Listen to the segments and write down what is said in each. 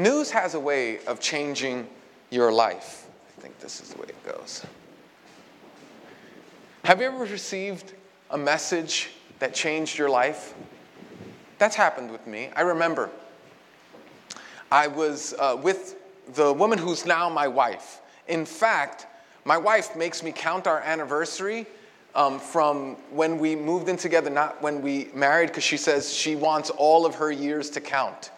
News has a way of changing your life. I think this is the way it goes. Have you ever received a message that changed your life? That's happened with me. I remember I was uh, with the woman who's now my wife. In fact, my wife makes me count our anniversary um, from when we moved in together, not when we married, because she says she wants all of her years to count.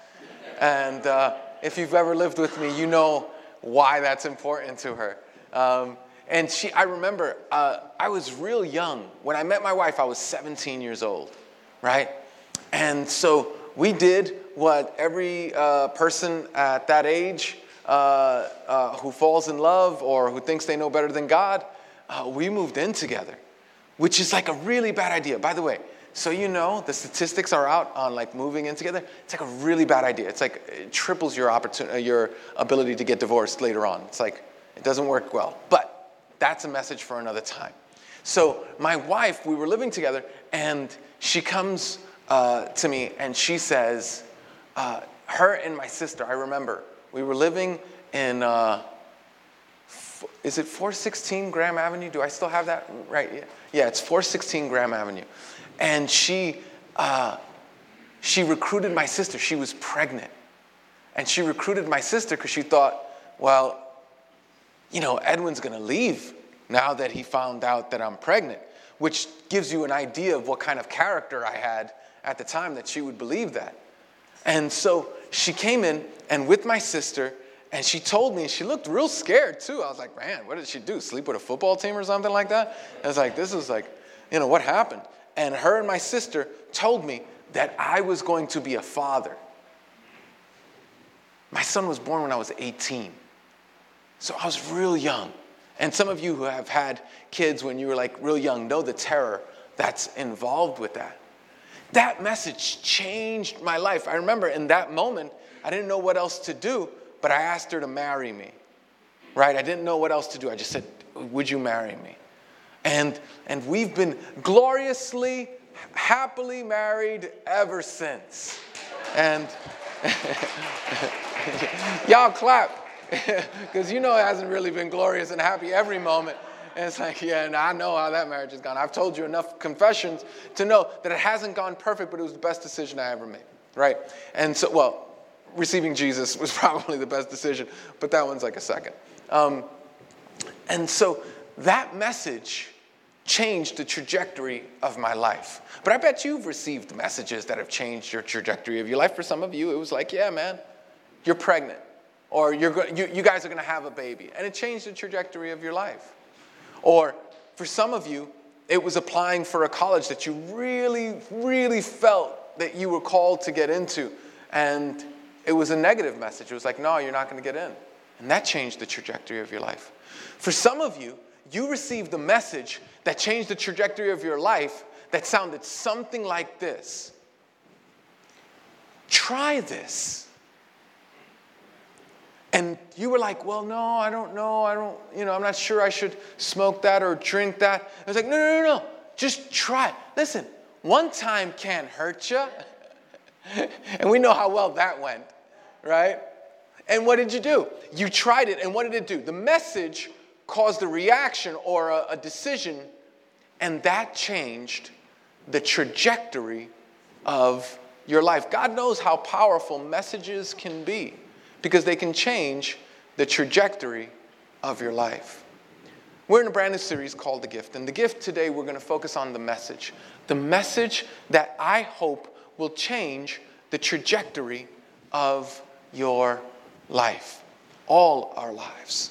And uh, if you've ever lived with me, you know why that's important to her. Um, and she, I remember uh, I was real young. When I met my wife, I was 17 years old, right? And so we did what every uh, person at that age uh, uh, who falls in love or who thinks they know better than God, uh, we moved in together, which is like a really bad idea. By the way, so you know, the statistics are out on like moving in together. It's like a really bad idea. It's like it triples your opportunity, your ability to get divorced later on. It's like it doesn't work well. But that's a message for another time. So my wife, we were living together, and she comes uh, to me and she says, uh, her and my sister, I remember, we were living in, uh, is it 416 Graham Avenue? Do I still have that right? Yeah, yeah it's 416 Graham Avenue. And she, uh, she recruited my sister. She was pregnant. And she recruited my sister because she thought, well, you know, Edwin's going to leave now that he found out that I'm pregnant, which gives you an idea of what kind of character I had at the time that she would believe that. And so she came in and with my sister, and she told me, and she looked real scared too. I was like, man, what did she do? Sleep with a football team or something like that? I was like, this is like, you know, what happened? And her and my sister told me that I was going to be a father. My son was born when I was 18. So I was real young. And some of you who have had kids when you were like real young know the terror that's involved with that. That message changed my life. I remember in that moment, I didn't know what else to do, but I asked her to marry me. Right? I didn't know what else to do. I just said, Would you marry me? And, and we've been gloriously, happily married ever since. And y'all clap, because you know it hasn't really been glorious and happy every moment. And it's like, yeah, and I know how that marriage has gone. I've told you enough confessions to know that it hasn't gone perfect, but it was the best decision I ever made, right? And so, well, receiving Jesus was probably the best decision, but that one's like a second. Um, and so that message changed the trajectory of my life. But I bet you've received messages that have changed your trajectory of your life. For some of you, it was like, yeah, man, you're pregnant, or you're, you, you guys are to have a baby. And it changed the trajectory of your life. Or for some of you, it was applying for a college that you really, really felt that you were called to get into. And it was a negative message. It was like, no, you're not to get in. And that changed the trajectory of your life. For some of you, you received a message that changed the trajectory of your life that sounded something like this Try this. And you were like, well, no, I don't know. I don't, you know, I'm not sure I should smoke that or drink that. I was like, no, no, no, no. Just try. Listen, one time can't hurt you. and we know how well that went, right? And what did you do? You tried it, and what did it do? The message caused a reaction or a, a decision, and that changed the trajectory of your life. God knows how powerful messages can be because they can change the trajectory of your life. We're in a brand new series called The Gift, and the gift today we're going to focus on the message. The message that I hope will change the trajectory of your life, all our lives.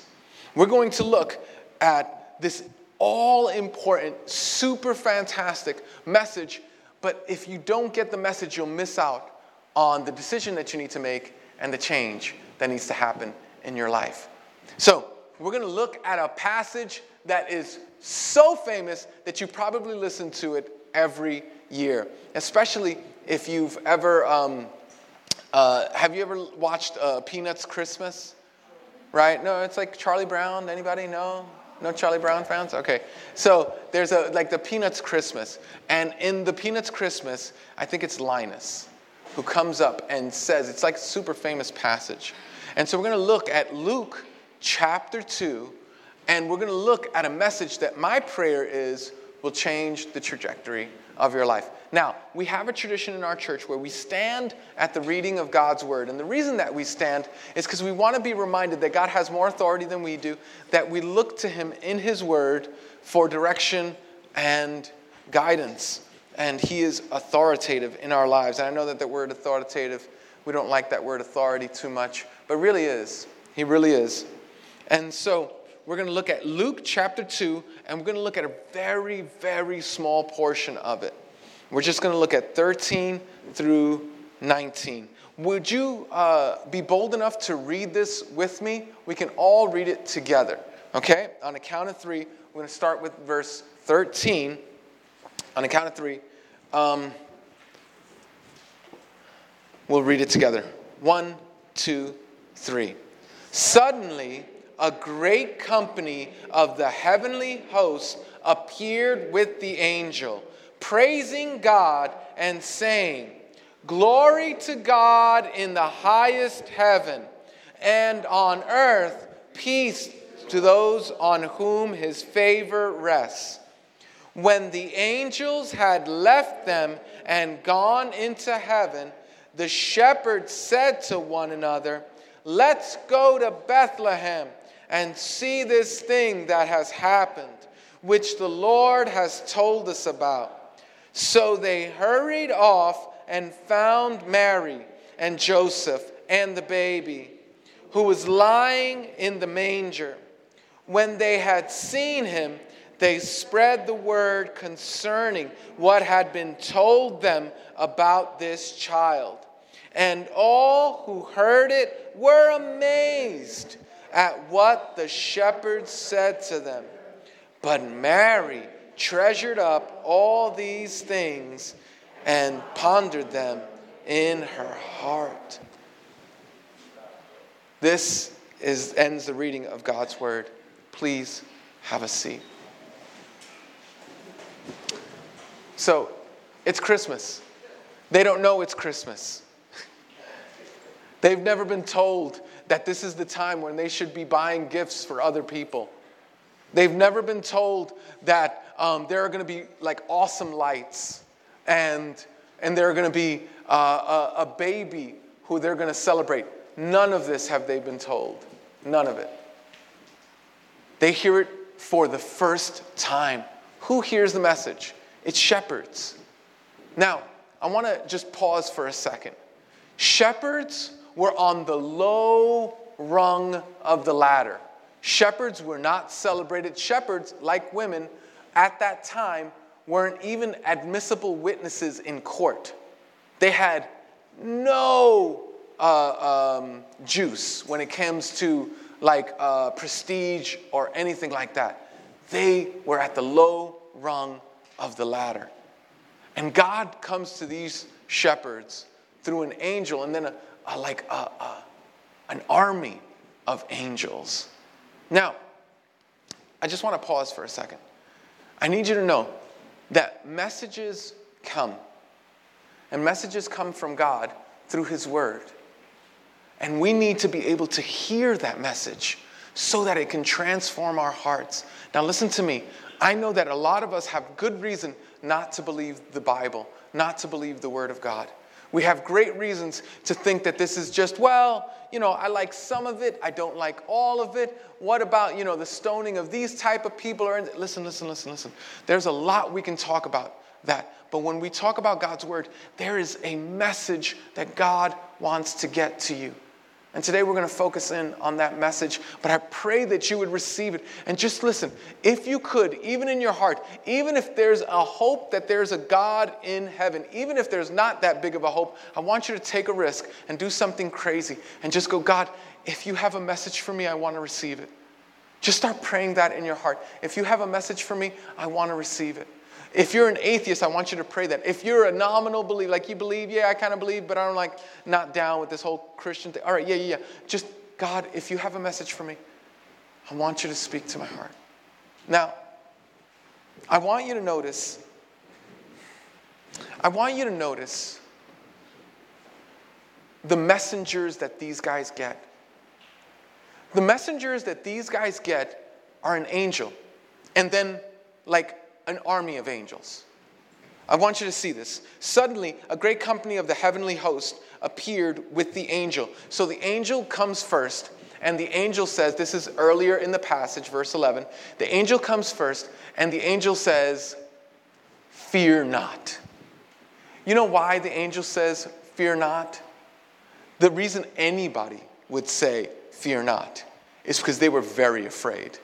We're going to look at this all important, super fantastic message, but if you don't get the message, you'll miss out on the decision that you need to make and the change that needs to happen in your life. So, we're going to look at a passage that is so famous that you probably listen to it every year, especially if you've ever. Um, uh, have you ever watched uh, Peanuts Christmas? Right? No, it's like Charlie Brown. Anybody know? No Charlie Brown fans? Okay. So there's a like the Peanuts Christmas, and in the Peanuts Christmas, I think it's Linus who comes up and says, it's like super famous passage. And so we're going to look at Luke chapter 2, and we're going to look at a message that my prayer is will change the trajectory of your life. Now, we have a tradition in our church where we stand at the reading of God's word. And the reason that we stand is because we want to be reminded that God has more authority than we do, that we look to him in his word for direction and guidance. And he is authoritative in our lives. And I know that the word authoritative, we don't like that word authority too much, but really is. He really is. And so, we're going to look at Luke chapter 2, and we're going to look at a very, very small portion of it. We're just going to look at 13 through 19. Would you uh, be bold enough to read this with me? We can all read it together. Okay? On a count of three, we're going to start with verse 13. On a count of three, um, we'll read it together. One, two, three. Suddenly, a great company of the heavenly hosts appeared with the angel, praising God and saying, Glory to God in the highest heaven, and on earth peace to those on whom his favor rests. When the angels had left them and gone into heaven, the shepherds said to one another, Let's go to Bethlehem and see this thing that has happened, which the Lord has told us about. So they hurried off and found Mary and Joseph and the baby, who was lying in the manger. When they had seen him, they spread the word concerning what had been told them about this child. And all who heard it were amazed at what the shepherds said to them. But Mary treasured up all these things and pondered them in her heart. This is, ends the reading of God's word. Please have a seat. So, it's Christmas. They don't know it's Christmas. They've never been told that this is the time when they should be buying gifts for other people. They've never been told that um, there are going to be like awesome lights and, and there are going to be uh, a, a baby who they're going to celebrate. None of this have they been told. None of it. They hear it for the first time. Who hears the message? It's shepherds. Now, I want to just pause for a second. Shepherds were on the low rung of the ladder. Shepherds were not celebrated. Shepherds, like women, at that time weren't even admissible witnesses in court. They had no uh, um, juice when it comes to like uh, prestige or anything like that. They were at the low rung of the ladder. And God comes to these shepherds through an angel and then a, like a, a, an army of angels. Now, I just want to pause for a second. I need you to know that messages come, and messages come from God through His Word. And we need to be able to hear that message so that it can transform our hearts. Now, listen to me. I know that a lot of us have good reason not to believe the Bible, not to believe the Word of God. We have great reasons to think that this is just, well, you know, I like some of it, I don't like all of it. What about, you know, the stoning of these type of people? Or listen, listen, listen, listen. There's a lot we can talk about that. But when we talk about God's word, there is a message that God wants to get to you. And today we're going to focus in on that message, but I pray that you would receive it. And just listen, if you could, even in your heart, even if there's a hope that there's a God in heaven, even if there's not that big of a hope, I want you to take a risk and do something crazy and just go, God, if you have a message for me, I want to receive it. Just start praying that in your heart. If you have a message for me, I want to receive it. If you're an atheist, I want you to pray that. If you're a nominal believer, like you believe, yeah, I kind of believe, but I'm like not down with this whole Christian thing. All right, yeah, yeah, yeah. Just, God, if you have a message for me, I want you to speak to my heart. Now, I want you to notice, I want you to notice the messengers that these guys get. The messengers that these guys get are an angel, and then like an army of angels. I want you to see this. Suddenly, a great company of the heavenly host appeared with the angel. So the angel comes first, and the angel says, This is earlier in the passage, verse 11. The angel comes first, and the angel says, Fear not. You know why the angel says, Fear not? The reason anybody would say, Fear not, is because they were very afraid.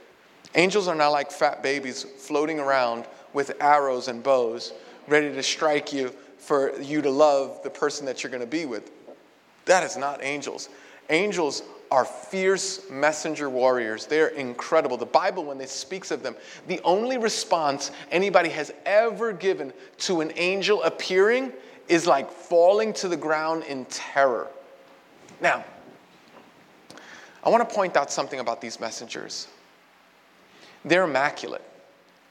Angels are not like fat babies floating around with arrows and bows, ready to strike you for you to love the person that you're going to be with. That is not angels. Angels are fierce messenger warriors. They're incredible. The Bible, when it speaks of them, the only response anybody has ever given to an angel appearing is like falling to the ground in terror. Now, I want to point out something about these messengers. They're immaculate,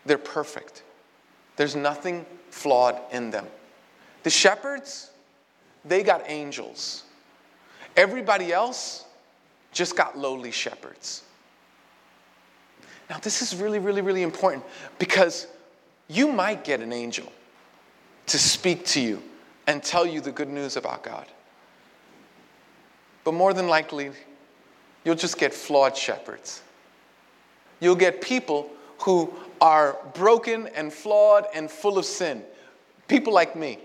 they're perfect. There's nothing flawed in them. The shepherds, they got angels. Everybody else just got lowly shepherds. Now, this is really, really, really important because you might get an angel to speak to you and tell you the good news about God. But more than likely, you'll just get flawed shepherds. You'll get people who are broken and flawed and full of sin. People like me,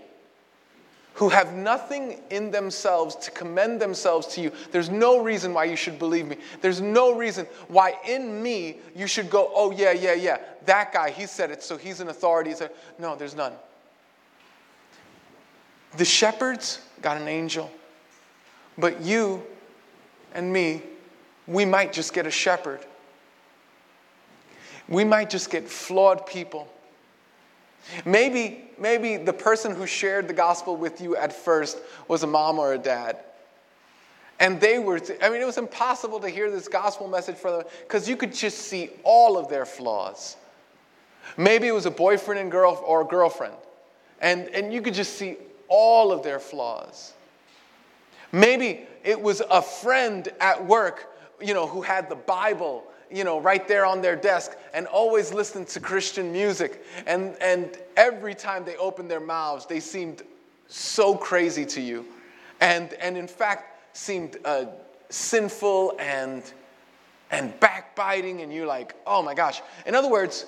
who have nothing in themselves to commend themselves to you. There's no reason why you should believe me. There's no reason why in me you should go, oh, yeah, yeah, yeah, that guy, he said it, so he's an authority. No, there's none. The shepherds got an angel, but you and me, we might just get a shepherd. We might just get flawed people. Maybe, maybe the person who shared the gospel with you at first was a mom or a dad. And they were, I mean, it was impossible to hear this gospel message for them because you could just see all of their flaws. Maybe it was a boyfriend and girl or a girlfriend, and, and you could just see all of their flaws. Maybe it was a friend at work, you know, who had the Bible, you know, right there on their desk and always listened to Christian music. And, and every time they opened their mouths, they seemed so crazy to you. And, and in fact, seemed uh, sinful and, and backbiting. And you're like, oh my gosh. In other words,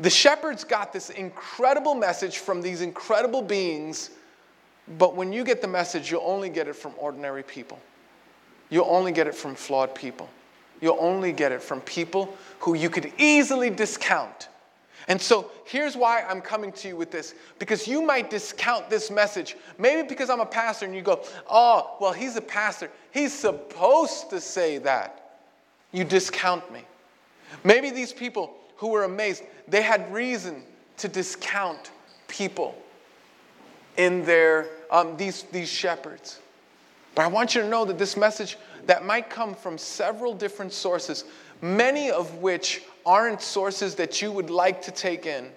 the shepherds got this incredible message from these incredible beings, but when you get the message, you'll only get it from ordinary people. You'll only get it from flawed people. You'll only get it from people who you could easily discount. And so here's why I'm coming to you with this. Because you might discount this message. Maybe because I'm a pastor and you go, oh, well, he's a pastor. He's supposed to say that. You discount me. Maybe these people who were amazed. They had reason to discount people in their, um, these, these shepherds. But I want you to know that this message that might come from several different sources, many of which aren't sources that you would like to take in.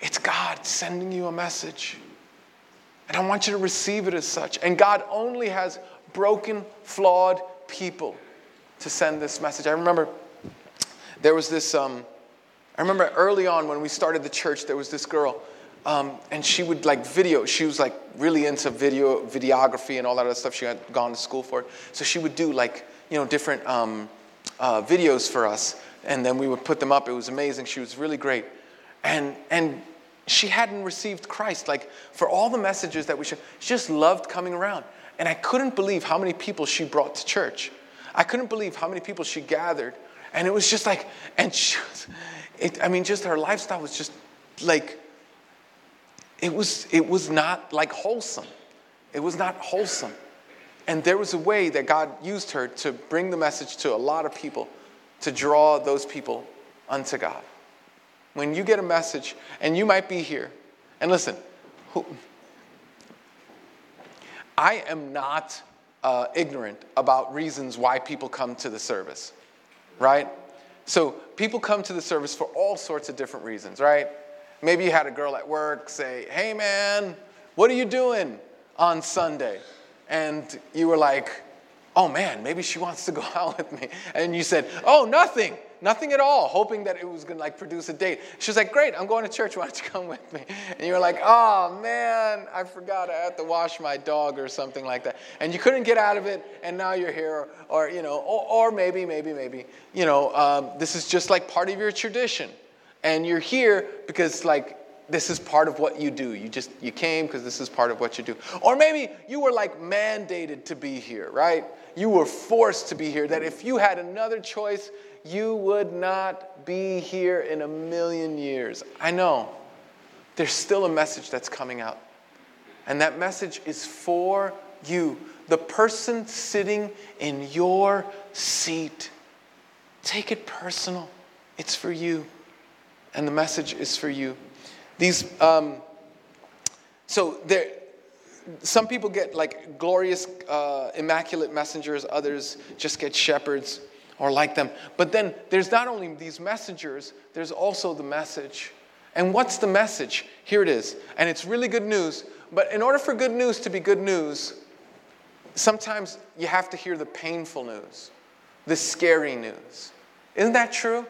It's God sending you a message. And I want you to receive it as such. And God only has broken, flawed people to send this message. I remember there was this, um, I remember early on when we started the church, there was this girl, um, and she would like video. She was like really into video, videography and all that other stuff. She had gone to school for it. So she would do like, you know, different um, uh, videos for us, and then we would put them up. It was amazing. She was really great. And, and she hadn't received Christ. Like for all the messages that we should, she just loved coming around. And I couldn't believe how many people she brought to church. I couldn't believe how many people she gathered and it was just like, and she was, it, I mean, just her lifestyle was just like, it was, it was not like wholesome. It was not wholesome. And there was a way that God used her to bring the message to a lot of people, to draw those people unto God. When you get a message, and you might be here, and listen, who, I am not uh, ignorant about reasons why people come to the service right? So people come to the service for all sorts of different reasons, right? Maybe you had a girl at work say, hey man, what are you doing? on Sunday. And you were like, oh man, maybe she wants to go out with me. And you said, oh, nothing, nothing at all, hoping that it was gonna like produce a date. She was like, great, I'm going to church, why don't you come with me? And you were like, oh man, I forgot I had to wash my dog or something like that. And you couldn't get out of it, and now you're here, or, you know, or, or maybe, maybe, maybe, you know, um, this is just like part of your tradition. And you're here because like this is part of what you do. You just you came because this is part of what you do. Or maybe you were like mandated to be here, right? You were forced to be here, that if you had another choice, you would not be here in a million years. I know. There's still a message that's coming out. And that message is for you, the person sitting in your seat. Take it personal. It's for you. And the message is for you. These, um, so there, some people get like glorious, uh, immaculate messengers, others just get shepherds or like them. But then there's not only these messengers, there's also the message. And what's the message? Here it is. And it's really good news. But in order for good news to be good news, sometimes you have to hear the painful news, the scary news. Isn't that true?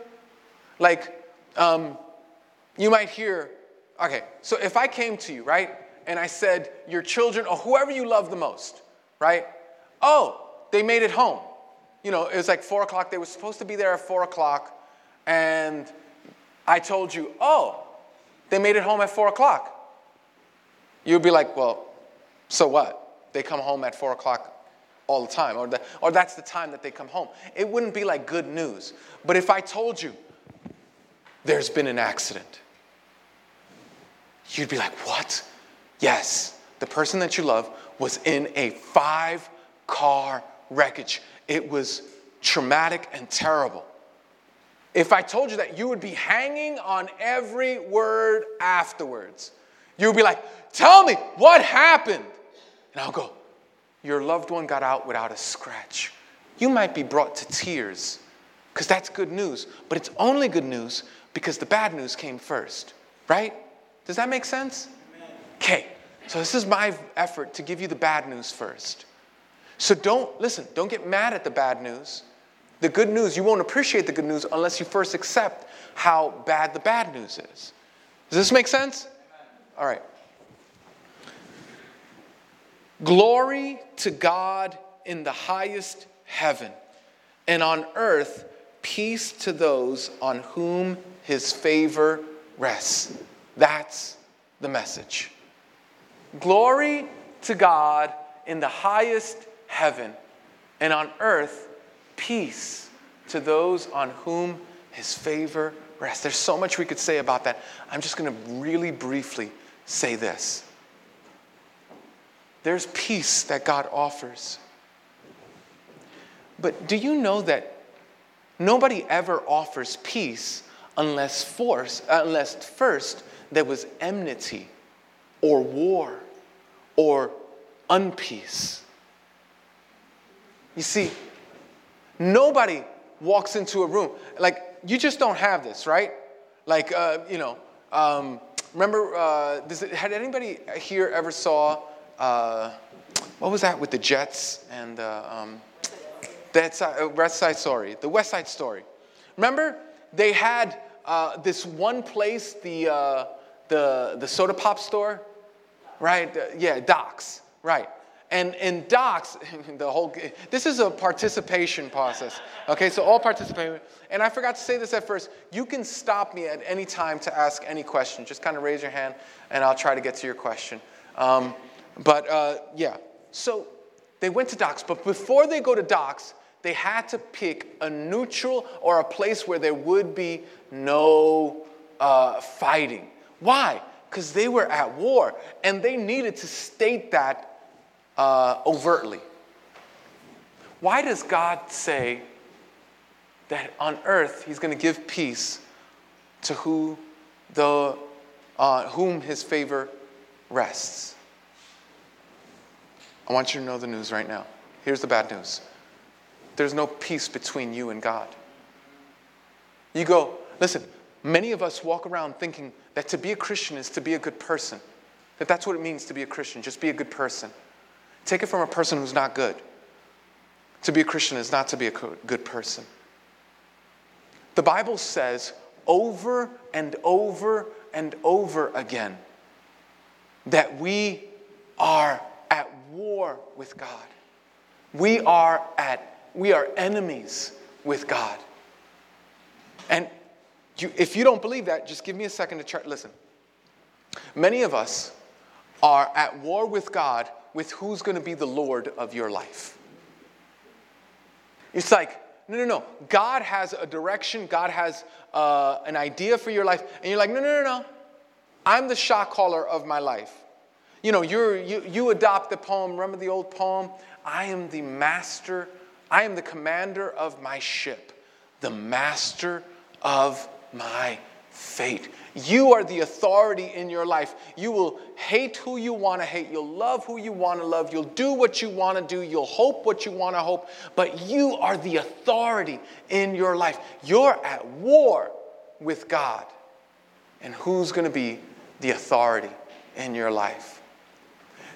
Like, um, you might hear, okay, so if I came to you, right? and I said, Your children, or whoever you love the most, right? Oh, they made it home. You know, it was like four o'clock. They were supposed to be there at four o'clock. And I told you, Oh, they made it home at four o'clock. You'd be like, Well, so what? They come home at four o'clock all the time, or, the, or that's the time that they come home. It wouldn't be like good news. But if I told you, there's been an accident, you'd be like, What? Yes, the person that you love was in a five car wreckage. It was traumatic and terrible. If I told you that, you would be hanging on every word afterwards. You would be like, Tell me what happened. And I'll go, Your loved one got out without a scratch. You might be brought to tears because that's good news, but it's only good news because the bad news came first, right? Does that make sense? Okay, so this is my effort to give you the bad news first. So don't, listen, don't get mad at the bad news. The good news, you won't appreciate the good news unless you first accept how bad the bad news is. Does this make sense? All right. Glory to God in the highest heaven, and on earth, peace to those on whom his favor rests. That's the message. Glory to God in the highest heaven, and on earth, peace to those on whom his favor rests. There's so much we could say about that. I'm just going to really briefly say this. There's peace that God offers. But do you know that nobody ever offers peace unless force unless first there was enmity or war or unpeace. You see, nobody walks into a room. Like, you just don't have this, right? Like, uh, you know, um, remember, uh, had anybody here ever saw, uh, what was that with the Jets and the, um, that side, uh, West Side Story, the West Side Story? Remember, they had uh, this one place, the, uh, the, the soda pop store, right? Uh, yeah, Doc's, right. And in Doc's, the whole, this is a participation process. Okay, so all participation. And I forgot to say this at first. You can stop me at any time to ask any question. Just kind of raise your hand and I'll try to get to your question. Um, but uh, yeah, so they went to Doc's, but before they go to Doc's, they had to pick a neutral or a place where there would be no uh, fighting. Why? because they were at war and they needed to state that uh, overtly. Why does God say that on earth He's going to give peace to who the, uh, whom His favor rests? I want you to know the news right now. Here's the bad news there's no peace between you and God. You go, listen, many of us walk around thinking that to be a Christian is to be a good person. that that's what it means to be a Christian, just be a good person. Take it from a person who's not good. To be a Christian is not to be a good person. The Bible says over and over and over again that we are at war with God. We are at we are enemies with God. And you, if you don't believe that, just give me a second to try. Listen. Many of us are at war with God with who's going to be the Lord of your life. It's like, no, no, no. God has a direction, God has uh, an idea for your life, and you're like, no, no, no, no. I'm the shot caller of my life. You know, you're, you, you adopt the poem. Remember the old poem? I am the master, I am the commander of my ship, the master of my fate. You are the authority in your life. You will hate who you want to hate. You'll love who you want to love. You'll do what you want to do. You'll hope what you want to hope. But you are the authority in your life. You're at war with God. And who's going to be the authority in your life?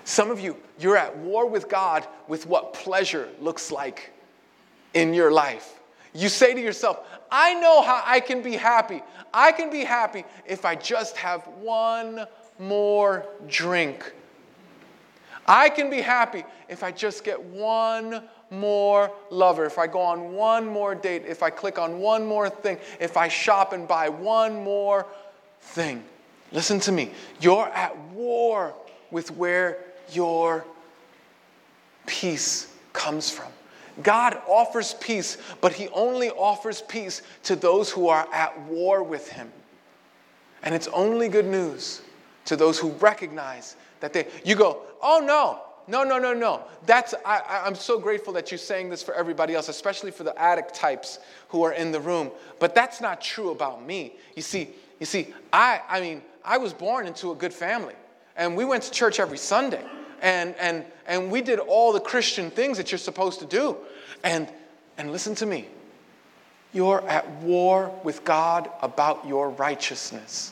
Some of you, you're at war with God with what pleasure looks like in your life. You say to yourself, I know how I can be happy. I can be happy if I just have one more drink. I can be happy if I just get one more lover, if I go on one more date, if I click on one more thing, if I shop and buy one more thing. Listen to me. You're at war with where your peace comes from. God offers peace, but He only offers peace to those who are at war with Him. And it's only good news to those who recognize that they, you go, oh no, no, no, no, no. That's, I, I'm so grateful that you're saying this for everybody else, especially for the addict types who are in the room. But that's not true about me. You see, you see, I, I mean, I was born into a good family, and we went to church every Sunday and, and, and we did all the Christian things that you're supposed to do. And, and listen to me you're at war with God about your righteousness.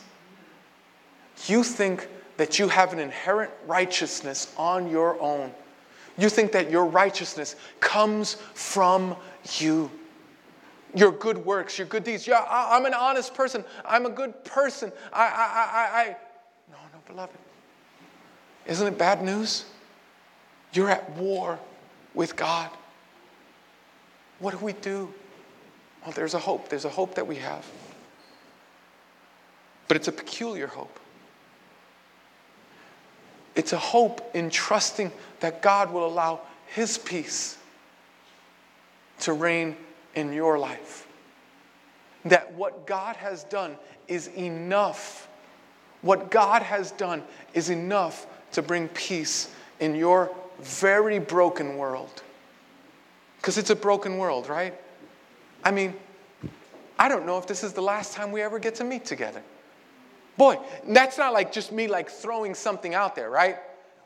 You think that you have an inherent righteousness on your own. You think that your righteousness comes from you. Your good works, your good deeds. Yeah, I, am an honest person. I'm a good person. I, I, I, I. No, no, beloved. Isn't it bad news? You're at war with God. What do we do? Well, there's a hope. There's a hope that we have. But it's a peculiar hope. It's a hope in trusting that God will allow His peace to reign in your life. That what God has done is enough. What God has done is enough to bring peace in your very broken world. Because it's a broken world, right? I mean, I don't know if this is the last time we ever get to meet together. Boy, that's not like just me like throwing something out there, right?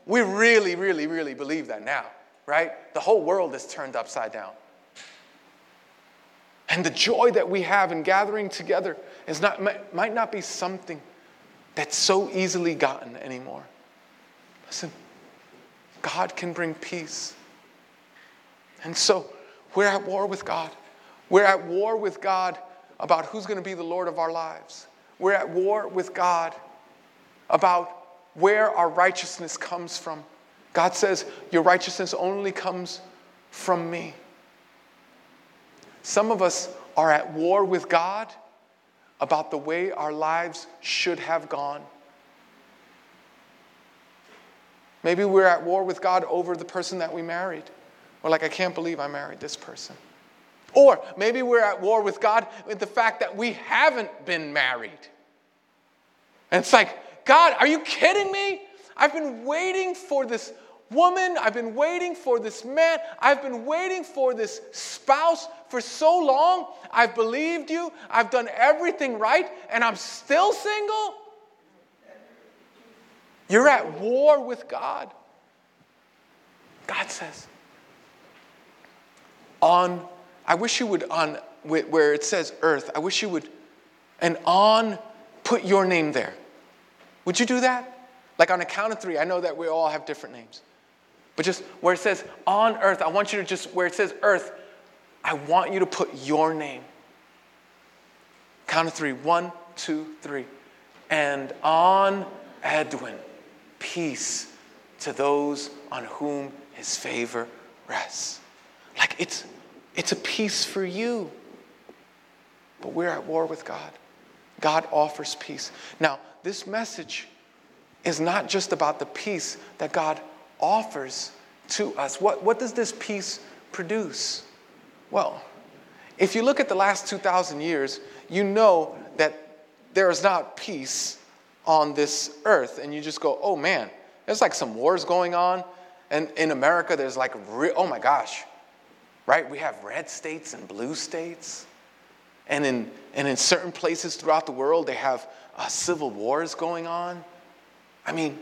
We really, really, really believe that now, right? The whole world is turned upside down. And the joy that we have in gathering together is not, might not be something that's so easily gotten anymore. Listen, God can bring peace. And so we're at war with God. We're at war with God about who's going to be the Lord of our lives. We're at war with God about where our righteousness comes from. God says, Your righteousness only comes from me. Some of us are at war with God about the way our lives should have gone. Maybe we're at war with God over the person that we married. We're like, I can't believe I married this person. Or maybe we're at war with God with the fact that we haven't been married. And it's like, God, are you kidding me? I've been waiting for this woman. I've been waiting for this man. I've been waiting for this spouse for so long. I've believed you. I've done everything right, and I'm still single. You're at war with God. God says, on, I wish you would, on where it says earth, I wish you would, and on, put your name there. Would you do that? Like on a count of three, I know that we all have different names. But just where it says on earth, I want you to just, where it says earth, I want you to put your name. Count of three. One, two, three. And on Edwin, peace to those on whom his favor rests. Like it's, it's a peace for you. But we're at war with God. God offers peace. Now, this message is not just about the peace that God offers to us. What, what does this peace produce? Well, if you look at the last 2,000 years, you know that there is not peace on this earth. And you just go, oh man, there's like some wars going on. And in America, there's like, re- oh my gosh, right? We have red states and blue states. And in, and in certain places throughout the world, they have uh, civil wars going on. I mean,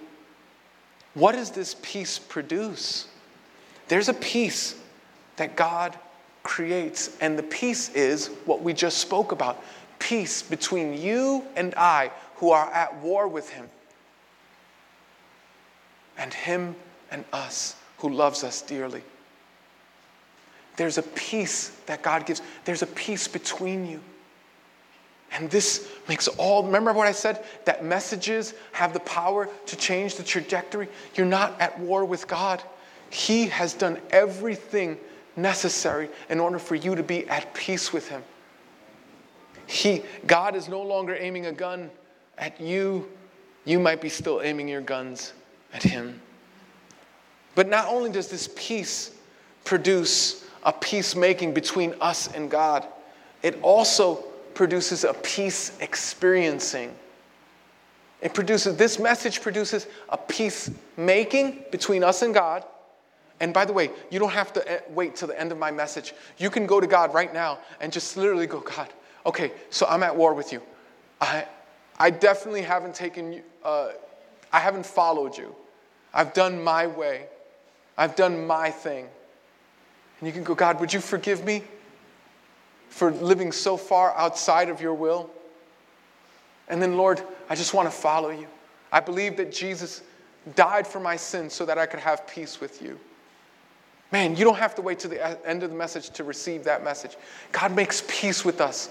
what does this peace produce? There's a peace that God creates, and the peace is what we just spoke about peace between you and I who are at war with Him, and Him and us who loves us dearly. There's a peace that God gives, there's a peace between you. And this makes all, remember what I said? That messages have the power to change the trajectory. You're not at war with God. He has done everything necessary in order for you to be at peace with Him. He, God is no longer aiming a gun at you. You might be still aiming your guns at Him. But not only does this peace produce a peacemaking between us and God, it also produces a peace experiencing. It produces, this message produces a peacemaking between us and God. And by the way, you don't have to eh, wait till the end of my message. You can go to God right now and just literally go, God, okay, so I'm at war with you. I, I definitely haven't taken, uh, I haven't followed you. I've done my way. I've done my thing. And you can go, God, would you forgive me? for living so far outside of your will. And then, Lord, I just want to follow you. I believe that Jesus died for my sins so that I could have peace with you. Man, you don't have to wait to the end of the message to receive that message. God makes peace with us.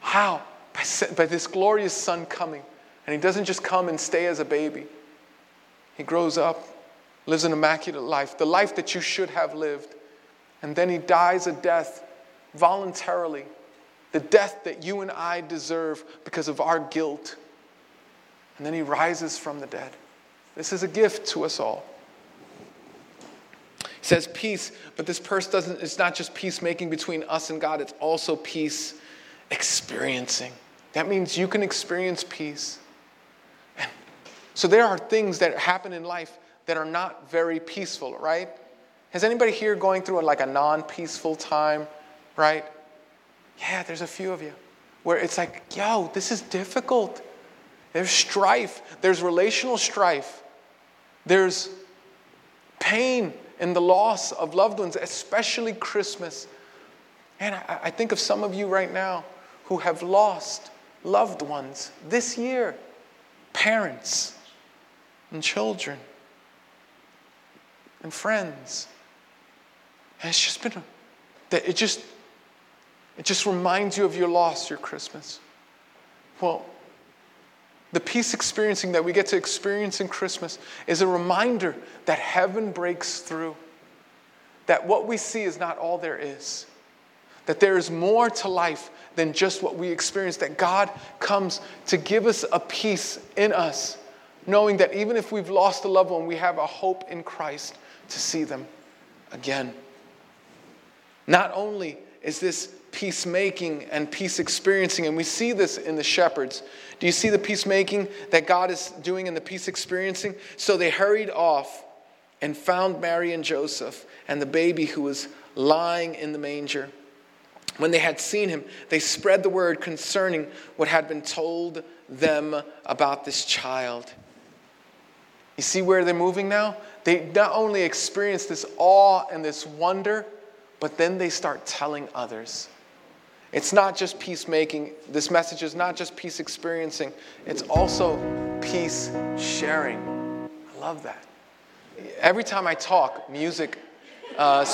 How? By, by this glorious Son coming. And He doesn't just come and stay as a baby, He grows up, lives an immaculate life, the life that you should have lived. And then He dies a death voluntarily the death that you and I deserve because of our guilt. And then he rises from the dead. This is a gift to us all. He says peace, but this purse doesn't, it's not just peacemaking between us and God, it's also peace experiencing. That means you can experience peace. And so there are things that happen in life that are not very peaceful, right? Has anybody here going through like a non peaceful time? right? Yeah, there's a few of you where it's like, yo, this is difficult. There's strife, there's relational strife, there's pain and the loss of loved ones, especially Christmas. And I, I think of some of you right now who have lost loved ones this year parents and children and friends. And it's just been, that it just it just reminds you of your loss, your Christmas. Well, the peace experiencing that we get to experience in Christmas is a reminder that heaven breaks through, that what we see is not all there is, that there is more to life than just what we experience, that God comes to give us a peace in us, knowing that even if we've lost a loved one, we have a hope in Christ to see them again. Not only is this peacemaking and peace experiencing. And we see this in the shepherds. Do you see the peacemaking that God is doing in the peace experiencing? So they hurried off and found Mary and Joseph and the baby who was lying in the manger. When they had seen him, they spread the word concerning what had been told them about this child. You see where they're moving now? They not only experience this awe and this wonder, but then they start telling others. It's not just peacemaking. This message is not just peace experiencing, it's also peace sharing. I love that. Every time I talk, music uh,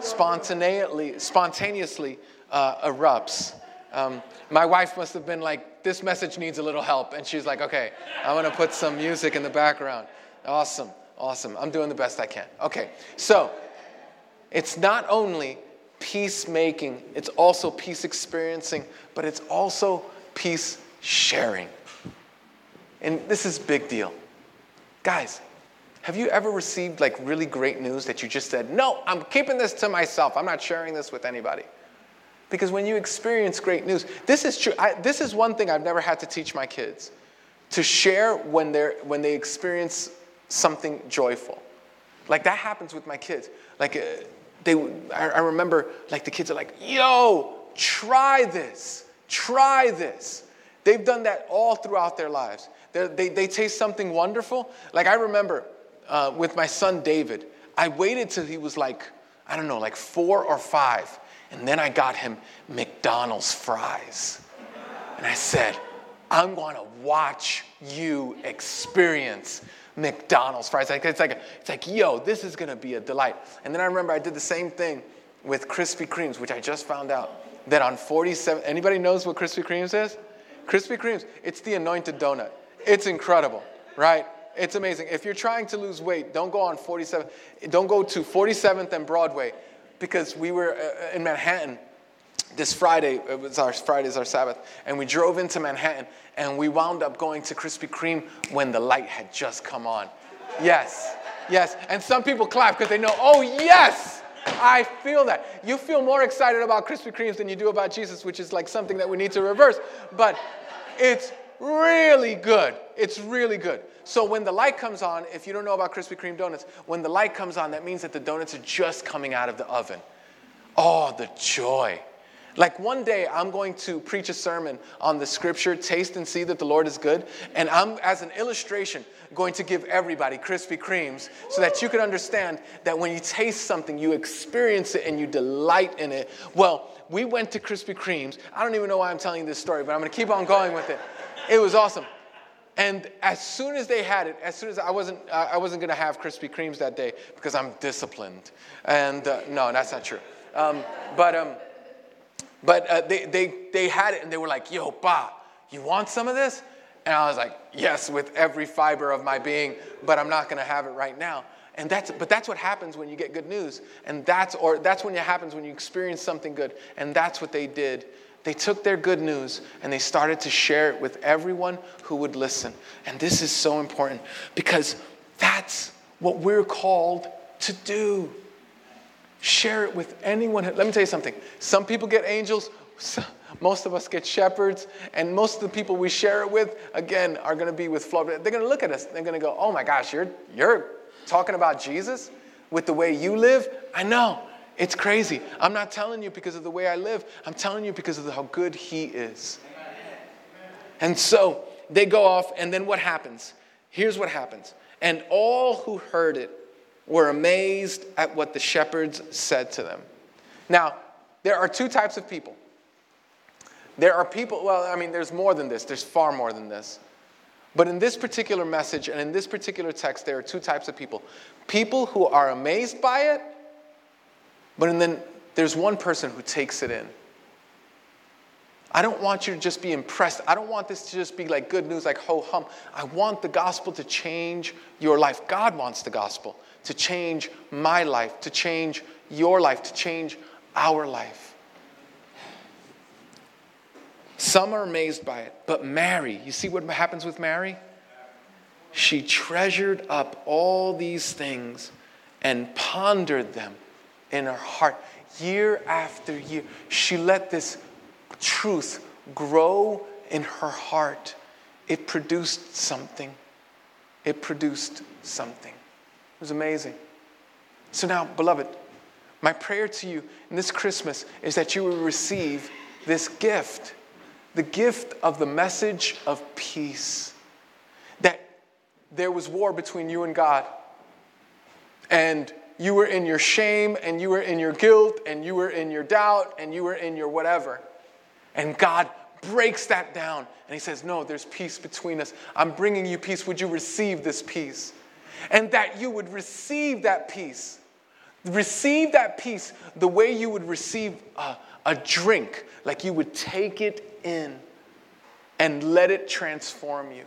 spontaneously, spontaneously uh, erupts. Um, my wife must have been like, This message needs a little help. And she's like, Okay, I'm going to put some music in the background. Awesome, awesome. I'm doing the best I can. Okay, so it's not only peacemaking, it's also peace experiencing, but it's also peace sharing. And this is big deal. Guys, have you ever received like really great news that you just said, "No, I'm keeping this to myself. I'm not sharing this with anybody." Because when you experience great news, this is true. I, this is one thing I've never had to teach my kids to share when, they're, when they experience something joyful. Like that happens with my kids. Like uh, they, I, I remember, like the kids are like, "Yo, try this, try this." They've done that all throughout their lives. They're, they they taste something wonderful. Like I remember uh, with my son David, I waited till he was like, I don't know, like four or five, and then I got him McDonald's fries, and I said, I'm to watch you experience McDonald's fries. It's like, it's like, yo, this is gonna be a delight. And then I remember I did the same thing with Krispy Kremes, which I just found out that on 47, anybody knows what Krispy Kremes is? Krispy Kremes, it's the anointed donut. It's incredible, right? It's amazing. If you're trying to lose weight, don't go on 47, don't go to 47th and Broadway because we were uh, in Manhattan this Friday, it was our Friday's our Sabbath, and we drove into Manhattan and we wound up going to Krispy Kreme when the light had just come on. Yes, yes. And some people clap because they know, oh, yes, I feel that. You feel more excited about Krispy Kremes than you do about Jesus, which is like something that we need to reverse. But it's really good. It's really good. So when the light comes on, if you don't know about Krispy Kreme donuts, when the light comes on, that means that the donuts are just coming out of the oven. Oh, the joy. Like one day, I'm going to preach a sermon on the scripture, taste and see that the Lord is good. And I'm, as an illustration, going to give everybody Krispy Kremes so that you can understand that when you taste something, you experience it and you delight in it. Well, we went to Krispy Kremes. I don't even know why I'm telling you this story, but I'm going to keep on going with it. It was awesome. And as soon as they had it, as soon as I wasn't, uh, I wasn't going to have Krispy Kremes that day because I'm disciplined. And uh, no, that's not true. Um, but um, but uh, they, they, they had it and they were like, yo, Pa, you want some of this? And I was like, yes, with every fiber of my being, but I'm not going to have it right now. And that's, but that's what happens when you get good news. And that's, or that's when it happens when you experience something good. And that's what they did. They took their good news and they started to share it with everyone who would listen. And this is so important because that's what we're called to do. Share it with anyone. Let me tell you something. Some people get angels, most of us get shepherds, and most of the people we share it with, again, are going to be with flawed. They're going to look at us. They're going to go, "Oh my gosh, you're you're talking about Jesus with the way you live." I know it's crazy. I'm not telling you because of the way I live. I'm telling you because of how good He is. And so they go off, and then what happens? Here's what happens. And all who heard it were amazed at what the shepherds said to them. Now, there are two types of people. There are people, well, I mean, there's more than this, there's far more than this. But in this particular message and in this particular text, there are two types of people people who are amazed by it, but and then there's one person who takes it in. I don't want you to just be impressed. I don't want this to just be like good news, like ho hum. I want the gospel to change your life. God wants the gospel to change my life, to change your life, to change our life. Some are amazed by it, but Mary, you see what happens with Mary? She treasured up all these things and pondered them in her heart year after year. She let this truth grow in her heart. It produced something. It produced something. It was amazing. So now, beloved, my prayer to you in this Christmas is that you will receive this gift the gift of the message of peace. That there was war between you and God, and you were in your shame and you were in your guilt and you were in your doubt and you were in your whatever. And God breaks that down and He says, No, there's peace between us. I'm bringing you peace. Would you receive this peace? And that you would receive that peace. Receive that peace the way you would receive a, a drink, like you would take it in and let it transform you.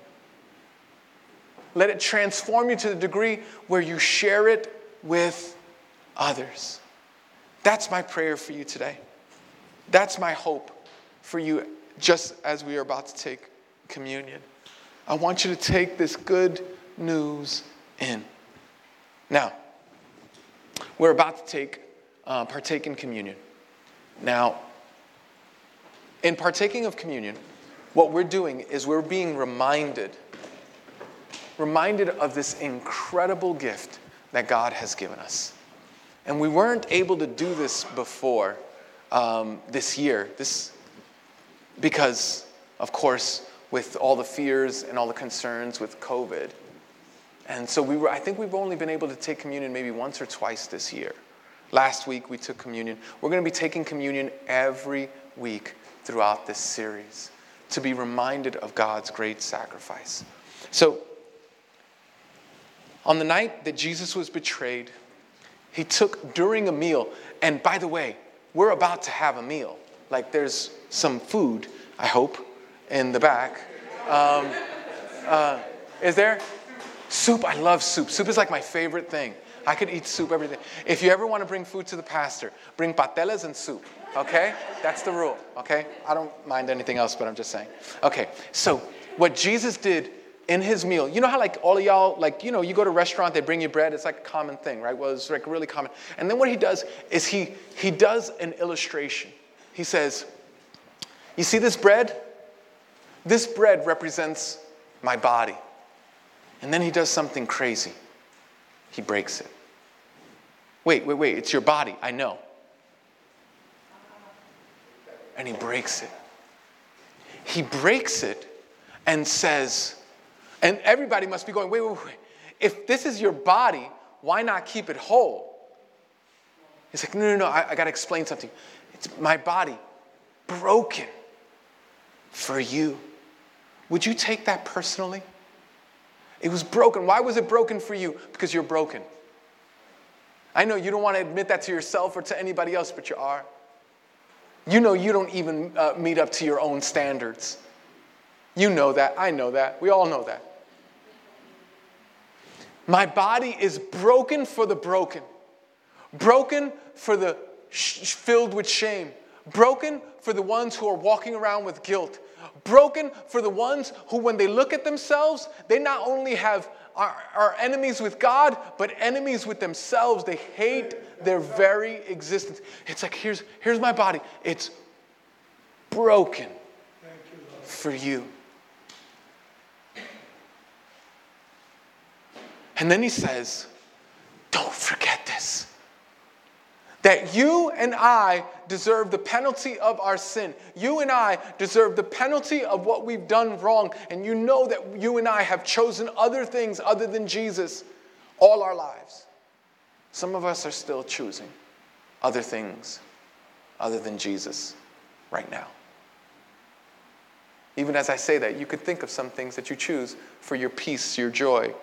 Let it transform you to the degree where you share it with others. That's my prayer for you today. That's my hope for you just as we are about to take communion. I want you to take this good news in. Now, we're about to take uh, partake in communion. Now, in partaking of communion, what we're doing is we're being reminded reminded of this incredible gift that God has given us. And we weren't able to do this before um, this year, this, because, of course, with all the fears and all the concerns with COVID. And so we were, I think we've only been able to take communion maybe once or twice this year. Last week we took communion. We're going to be taking communion every week throughout this series to be reminded of God's great sacrifice. So on the night that Jesus was betrayed, he took during a meal, and by the way, we're about to have a meal. Like there's some food, I hope, in the back. Um, uh, is there? Soup, I love soup. Soup is like my favorite thing. I could eat soup every day. If you ever want to bring food to the pastor, bring patelas and soup, okay? That's the rule, okay? I don't mind anything else, but I'm just saying. Okay, so what Jesus did in his meal, you know how like all of y'all, like, you know, you go to a restaurant, they bring you bread, it's like a common thing, right? Well, it's like really common. And then what he does is he, he does an illustration. He says, you see this bread? This bread represents my body. And then he does something crazy. He breaks it. Wait, wait, wait, it's your body, I know. And he breaks it. He breaks it and says, and everybody must be going, wait, wait, wait. If this is your body, why not keep it whole? He's like, no, no, no, I, I got to explain something. It's my body broken for you. Would you take that personally? It was broken. Why was it broken for you? Because you're broken. I know you don't want to admit that to yourself or to anybody else, but you are. You know you don't even uh, meet up to your own standards. You know that. I know that. We all know that. My body is broken for the broken, broken for the sh- filled with shame, broken for the ones who are walking around with guilt, broken for the ones who, when they look at themselves, they not only have are, are enemies with God, but enemies with themselves. They hate their very existence. It's like, here's, here's my body. It's broken for you. And then he says, Don't forget this. That you and I deserve the penalty of our sin. You and I deserve the penalty of what we've done wrong. And you know that you and I have chosen other things other than Jesus all our lives. Some of us are still choosing other things other than Jesus right now. Even as I say that, you could think of some things that you choose for your peace, your joy,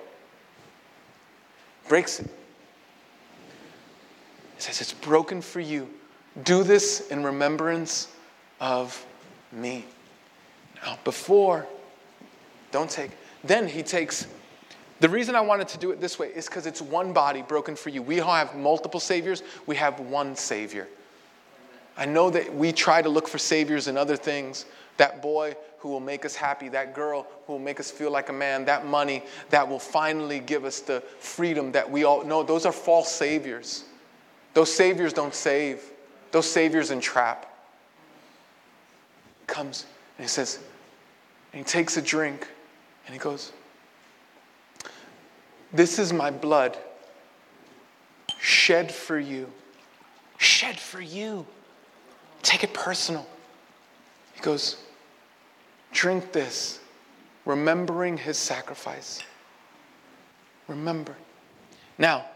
breaks it. He says, It's broken for you. Do this in remembrance of me. Now, before, don't take, then he takes, the reason I wanted to do it this way is because it's one body broken for you. We all have multiple saviors, we have one savior. I know that we try to look for saviors in other things, that boy who will make us happy, that girl who will make us feel like a man, that money that will finally give us the freedom that we all know. Those are false saviors. Those saviors don't save, those saviors entrap. Comes and he says, and he takes a drink and he goes, This is my blood shed for you. Shed for you. Take it personal. He goes, Drink this, remembering his sacrifice. Remember. Now,